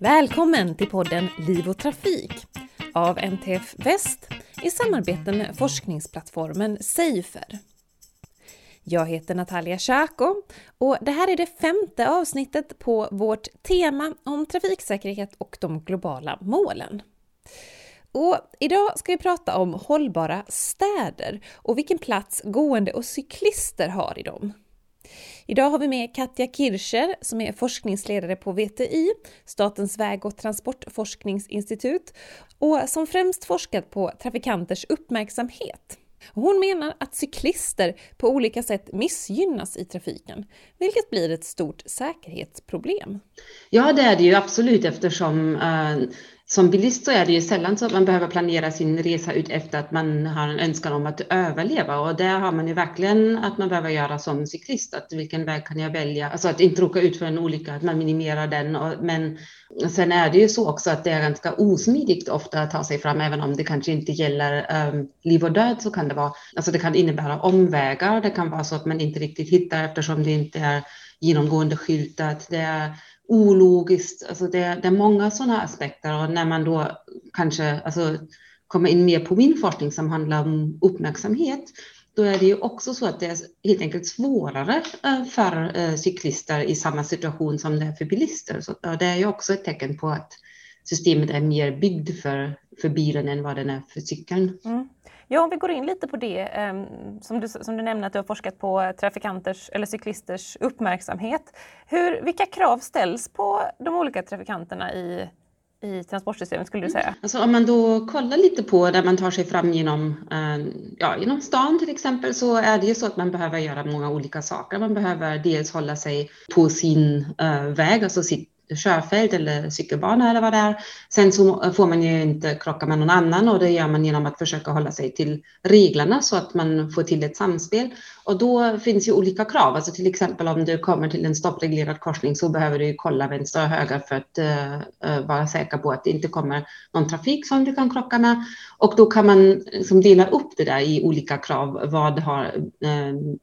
Välkommen till podden Liv och Trafik av NTF Väst i samarbete med forskningsplattformen Safer. Jag heter Natalia Tjako och det här är det femte avsnittet på vårt tema om trafiksäkerhet och de globala målen. Och idag ska vi prata om hållbara städer och vilken plats gående och cyklister har i dem. Idag har vi med Katja Kircher som är forskningsledare på VTI, Statens väg och transportforskningsinstitut, och som främst forskat på trafikanters uppmärksamhet. Hon menar att cyklister på olika sätt missgynnas i trafiken, vilket blir ett stort säkerhetsproblem. Ja, det är det ju absolut eftersom eh, som bilist så är det ju sällan så att man behöver planera sin resa ut efter att man har en önskan om att överleva och det har man ju verkligen att man behöver göra som cyklist, att vilken väg kan jag välja? Alltså att inte råka ut för en olycka, att man minimerar den. Och, men sen är det ju så också att det är ganska osmidigt ofta att ta sig fram, även om det kanske inte gäller um, liv och död så kan det vara, alltså det kan innebära omvägar, det kan vara så att man inte riktigt hittar eftersom det inte är genomgående skyltat. Det är ologiskt. Alltså det, det är många sådana aspekter och när man då kanske alltså, kommer in mer på min forskning som handlar om uppmärksamhet, då är det ju också så att det är helt enkelt svårare eh, för eh, cyklister i samma situation som det är för bilister. Så det är ju också ett tecken på att systemet är mer byggt för, för bilen än vad den är för cykeln. Mm. Ja, om vi går in lite på det ehm, som du, som du nämnde att du har forskat på trafikanters eller cyklisters uppmärksamhet. Hur, vilka krav ställs på de olika trafikanterna i, i transportsystemet skulle du säga? Alltså om man då kollar lite på där man tar sig fram genom, ehm, ja, genom stan till exempel så är det ju så att man behöver göra många olika saker. Man behöver dels hålla sig på sin uh, väg, alltså sitt körfält eller cykelbana eller vad det är. Sen så får man ju inte krocka med någon annan och det gör man genom att försöka hålla sig till reglerna så att man får till ett samspel. Och då finns ju olika krav, alltså till exempel om du kommer till en stoppreglerad korsning så behöver du kolla vänster och höger för att uh, vara säker på att det inte kommer någon trafik som du kan krocka med. Och då kan man liksom dela upp det där i olika krav. Vad har uh,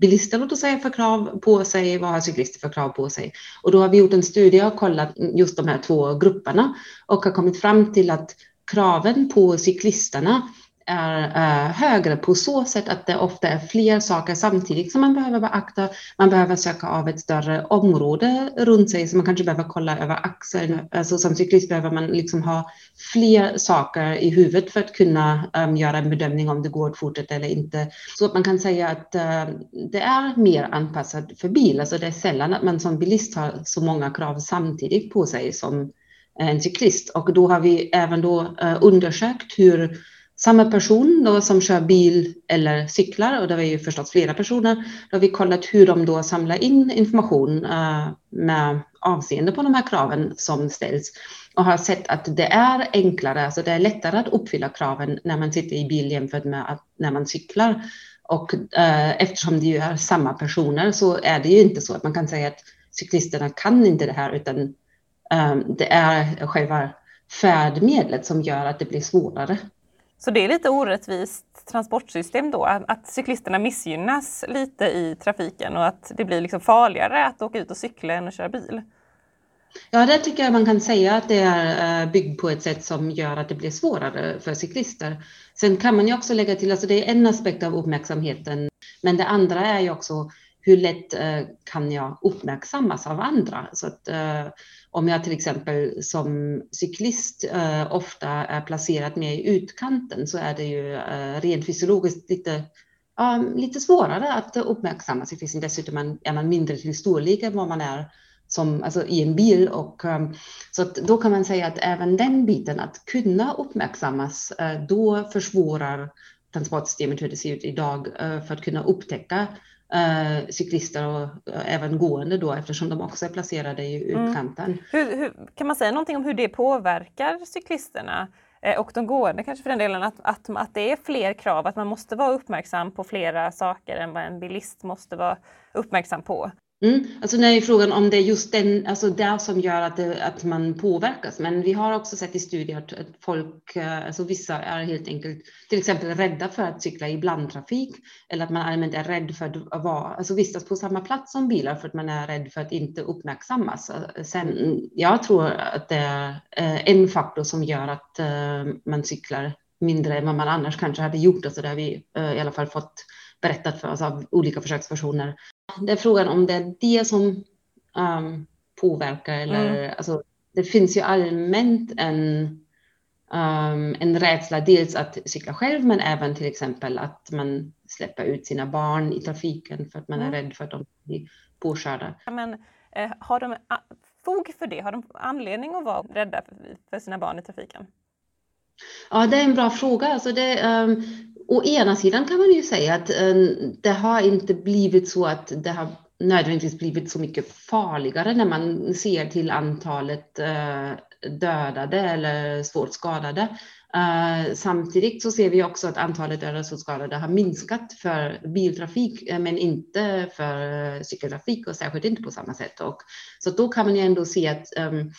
bilister låt oss säga för krav på sig, vad har cyklister för krav på sig? Och då har vi gjort en studie och kollat just de här två grupperna och har kommit fram till att kraven på cyklisterna är eh, högre på så sätt att det ofta är fler saker samtidigt som man behöver beakta. Man behöver söka av ett större område runt sig, så man kanske behöver kolla över axeln. Alltså som cyklist behöver man liksom ha fler saker i huvudet för att kunna um, göra en bedömning om det går att fortsätta eller inte. Så att man kan säga att uh, det är mer anpassat för bil. Alltså det är sällan att man som bilist har så många krav samtidigt på sig som en cyklist. Och då har vi även då uh, undersökt hur samma person då som kör bil eller cyklar, och det var ju förstås flera personer, då har vi kollat hur de då samlar in information uh, med avseende på de här kraven som ställs och har sett att det är enklare, alltså det är lättare att uppfylla kraven när man sitter i bil jämfört med att, när man cyklar. Och uh, eftersom det ju är samma personer så är det ju inte så att man kan säga att cyklisterna kan inte det här utan um, det är själva färdmedlet som gör att det blir svårare. Så det är lite orättvist transportsystem då, att cyklisterna missgynnas lite i trafiken och att det blir liksom farligare att åka ut och cykla än att köra bil? Ja, det tycker jag man kan säga att det är eh, byggt på ett sätt som gör att det blir svårare för cyklister. Sen kan man ju också lägga till, alltså det är en aspekt av uppmärksamheten, men det andra är ju också hur lätt eh, kan jag uppmärksammas av andra? Så att, eh, om jag till exempel som cyklist eh, ofta är placerad mer i utkanten så är det ju rent fysiologiskt lite, lite svårare att uppmärksamma sig. Dessutom är man mindre till storlek än vad man är som, alltså i en bil. Och, um, så att då kan man säga att även den biten, att kunna uppmärksammas, uh, då försvårar transportsystemet hur det ser ut idag uh, för att kunna upptäcka eh, cyklister och eh, även gående då eftersom de också är placerade i mm. utkanten. Mm. Hur, hur, kan man säga någonting om hur det påverkar cyklisterna? Eh, och de gående kanske för den delen, att, att, att det är fler krav, att man måste vara uppmärksam på flera saker än vad en bilist måste vara uppmärksam på. Mm. Alltså nu är frågan om det är just den, alltså det som gör att, det, att man påverkas. Men vi har också sett i studier att, att folk, eh, alltså vissa är helt enkelt till exempel rädda för att cykla i blandtrafik eller att man allmänt är rädd för att vara, alltså vistas på samma plats som bilar för att man är rädd för att inte uppmärksammas. Sen, jag tror att det är eh, en faktor som gör att eh, man cyklar mindre än vad man annars kanske hade gjort. Alltså det har vi i alla fall fått berättat för oss av olika försökspersoner. Det är frågan om det är det som um, påverkar eller mm. alltså, det finns ju allmänt en, um, en rädsla, dels att cykla själv men även till exempel att man släpper ut sina barn i trafiken för att man mm. är rädd för att de blir påkörda. Men eh, har de fog för det? Har de anledning att vara rädda för, sina barn i trafiken? Ja, det är en bra fråga. Alltså det, um, å ena sidan kan man ju säga att eh, det har inte blivit så att det har nödvändigtvis blivit så mycket farligare när man ser till antalet eh, dödade eller svårt skadade. Eh, samtidigt så ser vi också att antalet dödade och svårt skadade har minskat för biltrafik men inte för cykeltrafik och särskilt inte på samma sätt. Och, så då kan man ju ändå se att ehm,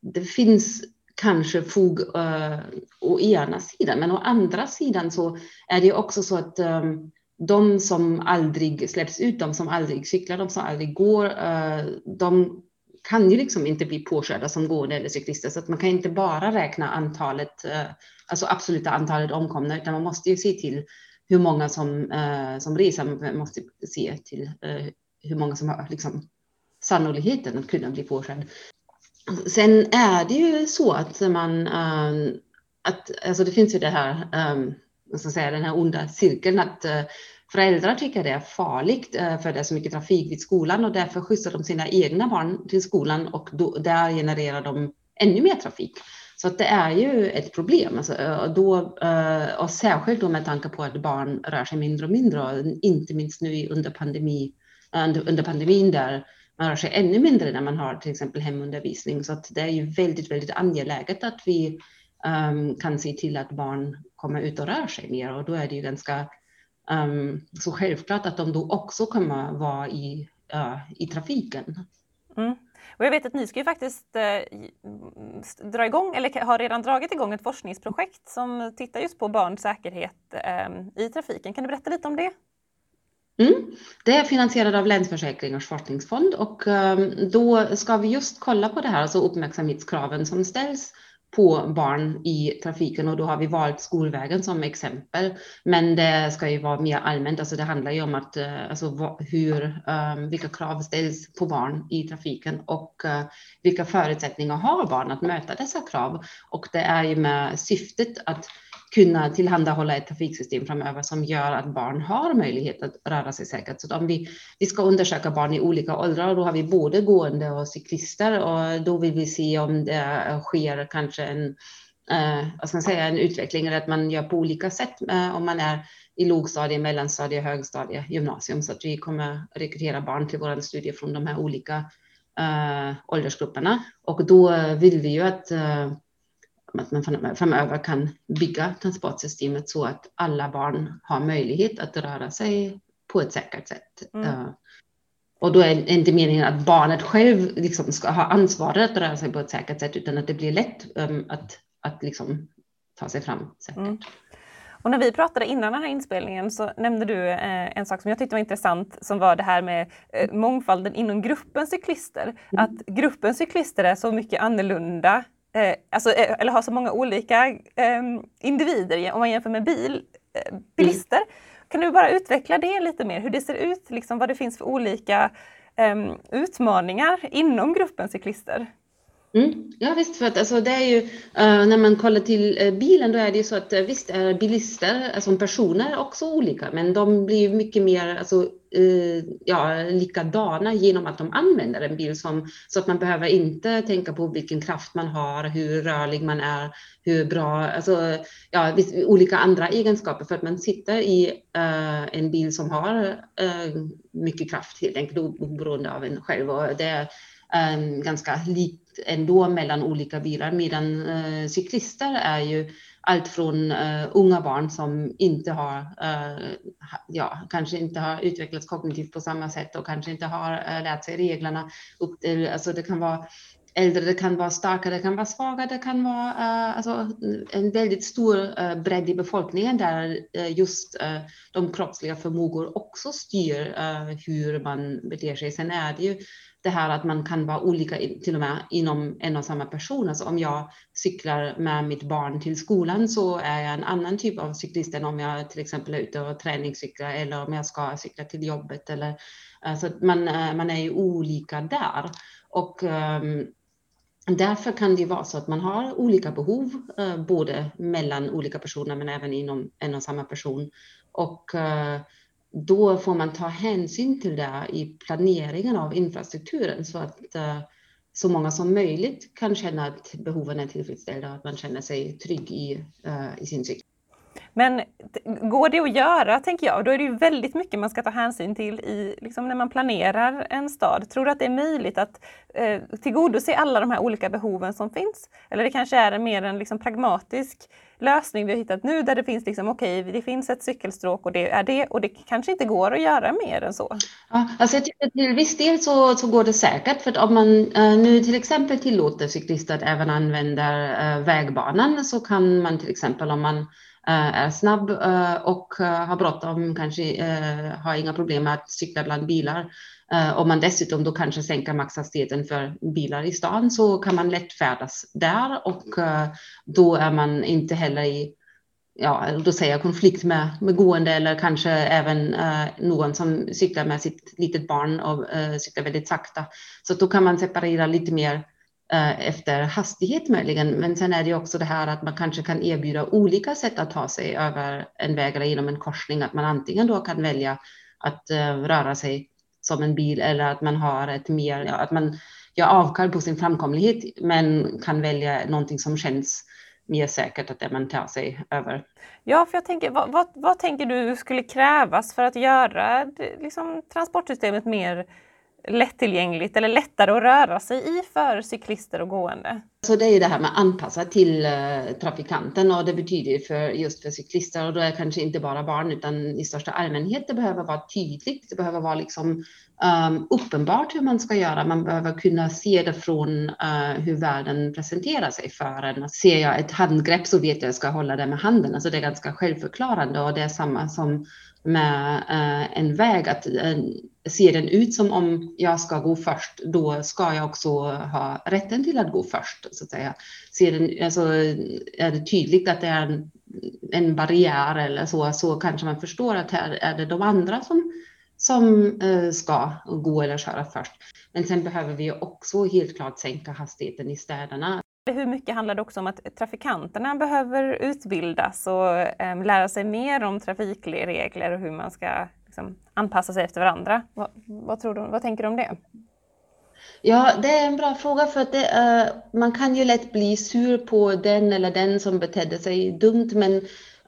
det finns kanske fog uh, å ena sidan. Men å andra sidan så är det också så att um, de som aldrig släpps ut, de som aldrig cyklar, de som aldrig går, uh, de kan ju liksom inte bli påkörda som gående eller cyklister. Så att man kan inte bara räkna antalet, uh, alltså absoluta antalet omkomna, utan man måste ju se till hur många som, som reser. Man måste se till hur många som har liksom, sannolikheten att kunna bli påkörd. Sen är det ju så att man, ehm, att, alltså det finns ju det här, um, ska säga, den här onda cirkeln att eh, föräldrar tycker det är farligt eh, för det är så mycket trafik vid skolan och därför skjutsar de sina egna barn till skolan och då, där genererar de ännu mer trafik. Så att det är ju ett problem, alltså, och, då, eh, och särskilt då med tanke på att barn rör sig mindre och mindre, och inte minst nu under, pandemi, under pandemin där man rör sig ännu mindre när man har till exempel hemundervisning. Så att det är ju väldigt, väldigt angeläget att vi um, kan se till att barn kommer ut och rör sig mer och då är det ju ganska um, så självklart att de då också kommer vara i, uh, i trafiken. Mm. Och jag vet att ni ska ju faktiskt eh, mm, dra igång, eller har redan dragit igång ett forskningsprojekt som tittar just på barns säkerhet eh, i trafiken. Kan du berätta lite om det? Mm. Det är finansierat av Länsförsäkringars forskningsfond och ehm, då ska vi just kolla på det här, alltså uppmärksamhetskraven som ställs på barn i trafiken och då har vi valt skolvägen som exempel. Men det ska ju vara mer allmänt, alltså det handlar ju om att, eh, alltså hur, ehm, vilka krav ställs på barn i trafiken och eh, vilka förutsättningar har barn att möta dessa krav. Och det är ju med syftet att kunna tillhandahålla ett trafiksystem framöver som gör att barn har möjlighet att röra sig säkert. Så om vi, vi ska undersöka barn i olika åldrar och då har vi både gående och cyklister och då vill vi se om det sker kanske en, eh, vad ska man säga, en utveckling eller att man gör på olika sätt eh, om man är i lågstadie, mellanstadie, högstadie, gymnasium så att vi kommer rekrytera barn till våra studier från de här olika eh, åldersgrupperna och då vill vi ju att eh, att man framöver kan bygga transportsystemet så att alla barn har möjlighet att röra sig på ett säkert sätt. Mm. Uh, och då är det inte meningen att barnet själv liksom ska ha ansvaret att röra sig på ett säkert sätt, utan att det blir lätt um, att, att liksom ta sig fram säkert. Mm. Och när vi pratade innan den här inspelningen så nämnde du eh, en sak som jag tyckte var intressant som var det här med eh, mångfalden inom gruppen cyklister. Mm. Att gruppen cyklister är så mycket annorlunda eh, alltså, eh, eller har så många olika eh, individer om man jämför med bil, eh, bilister. Mm. Kan du bara utveckla det lite mer, hur det ser ut, liksom, vad det finns för olika ehm, utmaningar inom gruppen cyklister? Mm. Ja visst, för att alltså, det är ju uh, när man kollar till uh, bilen då är det ju så att uh, visst är bilister, alltså personer också olika, men de blir mycket mer alltså, ja, likadana genom att de använder en bil som, så att man behöver inte tänka på vilken kraft man har, hur rörlig man är, hur bra, alltså ja, olika andra egenskaper. För att man sitter i eh, en bil som har eh, mycket kraft helt enkelt oberoende av en själv. Och det är um, ganska likt ändå mellan olika bilar medan uh, cyklister är ju allt från uh, unga barn som inte har, uh, ja, kanske inte har utvecklats kognitivt på samma sätt och kanske inte har uh, lärt sig reglerna. Upp till, alltså det kan vara äldre, det kan vara starka, det kan vara svaga, det kan vara uh, alltså, en väldigt stor uh, bredd i befolkningen där uh, just de kroppsliga förmågor också styr hur man beter sig. Sen är det ju det här att man kan vara olika till och med inom en och samma person. Alltså om jag cyklar med mitt barn till skolan så är jag en annan typ av cyklist än om jag till exempel är ute och träningscyklar eller om jag ska cykla till jobbet. Eller, så man, man är ju olika där. Och um, Därför kan det vara så att man har olika behov, eh, både mellan olika personer men även inom en och samma person. Och eh, då får man ta hänsyn till det i planeringen av infrastrukturen så att eh, så många som möjligt kan känna att behoven är tillfredsställda och att man känner sig trygg i, i sin cykel. Men går det att göra, tänker jag, då är det ju väldigt mycket man ska ta hänsyn till i, liksom när man planerar en stad. Tror du att det är möjligt att eh, tillgodose alla de här olika behoven som finns? Eller det kanske är mer en liksom, pragmatisk lösning vi har hittat nu där det finns liksom, okej, okay, det finns ett cykelstråk och det är det och det kanske inte går att göra mer än så. Ja, alltså jag tycker till viss del så, så går det säkert för att om man eh, nu till exempel tillåter cyklister att även använda eh, vägbanan så kan man till exempel om man Eh, är snabb eh, och eh, har bråttom, kanske har inga problem med att cykla bland bilar. Om man dessutom då kanske sänker maxhastigheten för bilar i stan så kan man lätt färdas där och då är man inte heller i ja, då säger jag konflikt med, med gående eller kanske även eh, någon som cyklar med sitt litet barn och eh, cyklar väldigt sakta. Så då kan man separera lite mer Eh, efter hastighet möjligen. Men sen är det också det här att man kanske kan erbjuda olika sätt att ta sig över en väg eller genom en korsning. Att man antingen då kan välja att eh, röra sig som en bil eller att man har ett mer, att man gör avkall på sin framkomlighet men kan välja någonting som känns mer säkert att det man tar sig över. Ja, för jag tänker, vad, vad, vad tänker du skulle krävas för att göra liksom, transportsystemet mer lättillgängligt eller lättare att röra sig i för cyklister och gående? Så det är det här med anpassa till eh, trafikanten och det betyder för just för cyklister och då är det kanske inte bara barn utan i största allmänhet. Det behöver vara tydligt. Det behöver vara liksom um, uppenbart hur man ska göra. Man behöver kunna se det från uh, hur världen presenterar sig för en. Ser jag ett handgrepp så vet jag att jag ska hålla det med handen. Alltså det är ganska självförklarande och det är samma som med eh, en väg. Att, eh, ser den ut som om jag ska gå först, då ska jag också ha rätten till att gå först. Så att säga. Ser den, alltså, är det tydligt att det är en, en barriär eller så, så kanske man förstår att här är det de andra som, som eh, ska gå eller köra först. Men sen behöver vi också helt klart sänka hastigheten i städerna. Hur mycket handlar det också om att trafikanterna behöver utbildas och eh, lära sig mer om trafikregler och hur man ska liksom, anpassa sig efter varandra. Vad, vad, tror du, vad tänker du om det? Ja, det är en bra fråga för att det, uh, man kan ju lätt bli sur på den eller den som betedde sig dumt, men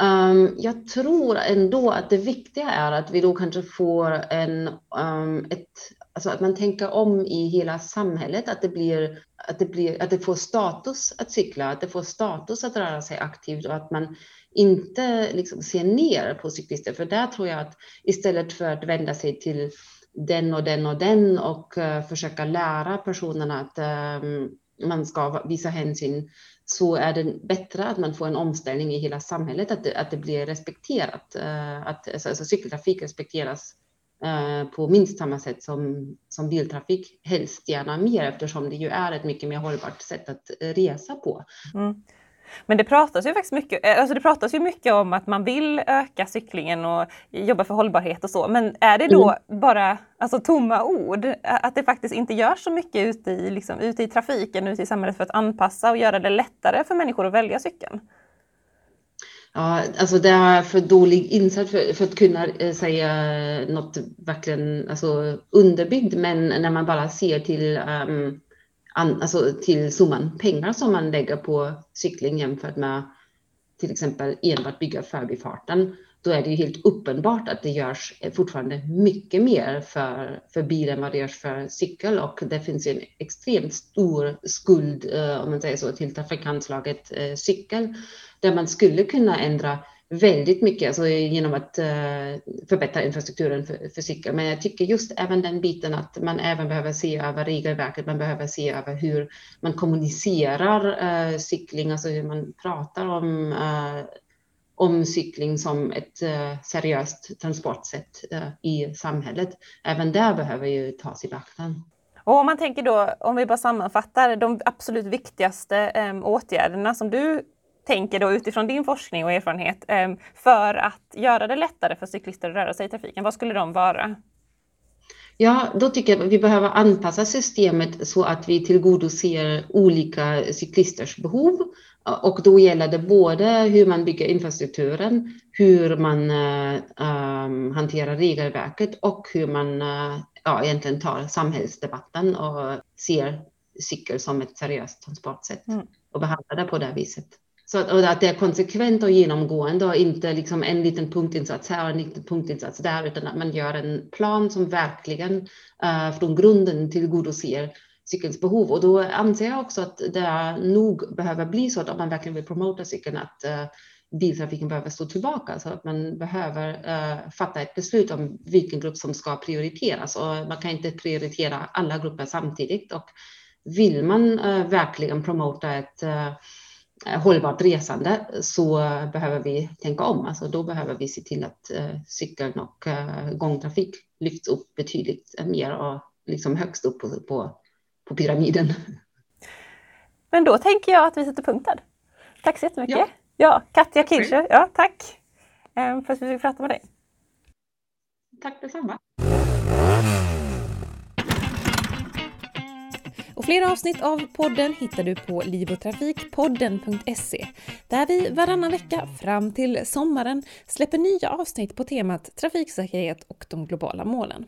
um, jag tror ändå att det viktiga är att vi då kanske får en, um, ett, alltså att man tänker om i hela samhället, att det blir, att det blir, att det får status att cykla, att det får status att röra sig aktivt och att man inte liksom ser ner på cyklister, för där tror jag att istället för att vända sig till den och den och den och uh, försöka lära personerna att um, man ska visa hänsyn så är det bättre att man får en omställning i hela samhället, att det, att det blir respekterat, uh, att alltså, alltså cykeltrafik respekteras uh, på minst samma sätt som, som biltrafik, helst gärna mer eftersom det ju är ett mycket mer hållbart sätt att resa på. Mm. Men det pratas ju faktiskt mycket, eh, alltså det pratas ju mycket om att man vill öka cyklingen och jobba för hållbarhet och så. Men är det då mm. bara alltså, tomma ord? Att det faktiskt inte görs så mycket ute i, liksom, ute i trafiken, ute i samhället för att anpassa och göra det lättare för människor att välja cykeln? Ja, alltså det är för dålig insats för, för att kunna eh, säga något verkligen alltså, underbyggt. Men när man bara ser till um, alltså till summan pengar som man lägger på cykling jämfört med till exempel enbart bygga förbifarten då är det ju helt uppenbart att det görs fortfarande mycket mer för, för bil än vad det görs för cykel och det finns en extremt stor skuld, eh, om man säger så, till trafikantslaget eh, cykel där man skulle kunna ändra väldigt mycket alltså genom att eh, förbättra infrastrukturen för, för cykel. Men jag tycker just även den biten att man även behöver se över regelverket, man behöver se över hur man kommunicerar cykling, alltså hur man pratar om, om cykling som ett seriöst transportsätt i samhället. Även där behöver ju tas i beaktande. Och om man tänker då, om vi bara sammanfattar, de absolut viktigaste um, åtgärderna som du tänker då utifrån din forskning och erfarenhet ehm, för att göra det lättare för cyklister att röra sig i trafiken? Vad skulle de vara? Ja, då tycker jag att vi behöver anpassa systemet så att vi tillgodoser olika cyklisters behov. Och då gäller det både hur man bygger infrastrukturen, hur man äh, hanterar regelverket och hur man äh, ja, egentligen tar samhällsdebatten och ser cykel som ett seriöst transportsätt mm. och behandlar det på det viset. Så att, att det är konsekvent och genomgående och inte liksom en liten punktinsats här och en liten punktinsats där, utan att man gör en plan som verkligen uh, från grunden tillgodoser cykelns behov. Och då anser jag också att det nog behöver bli så att om man verkligen vill promota cykeln, att uh, biltrafiken behöver stå tillbaka så att man behöver uh, fatta ett beslut om vilken grupp som ska prioriteras och man kan inte prioritera alla grupper samtidigt och vill man uh, verkligen promota ett uh, hållbart resande så behöver vi tänka om. Alltså då behöver vi se till att cykeln och gångtrafik lyfts upp betydligt mer och liksom högst upp på, på, på pyramiden. Men då tänker jag att vi sätter punkt där. Tack så jättemycket. Ja, ja Katja Kircher, ja, tack för att vi fick prata med dig. Tack detsamma. Och fler avsnitt av podden hittar du på livotrafikpodden.se där vi varannan vecka fram till sommaren släpper nya avsnitt på temat trafiksäkerhet och de globala målen.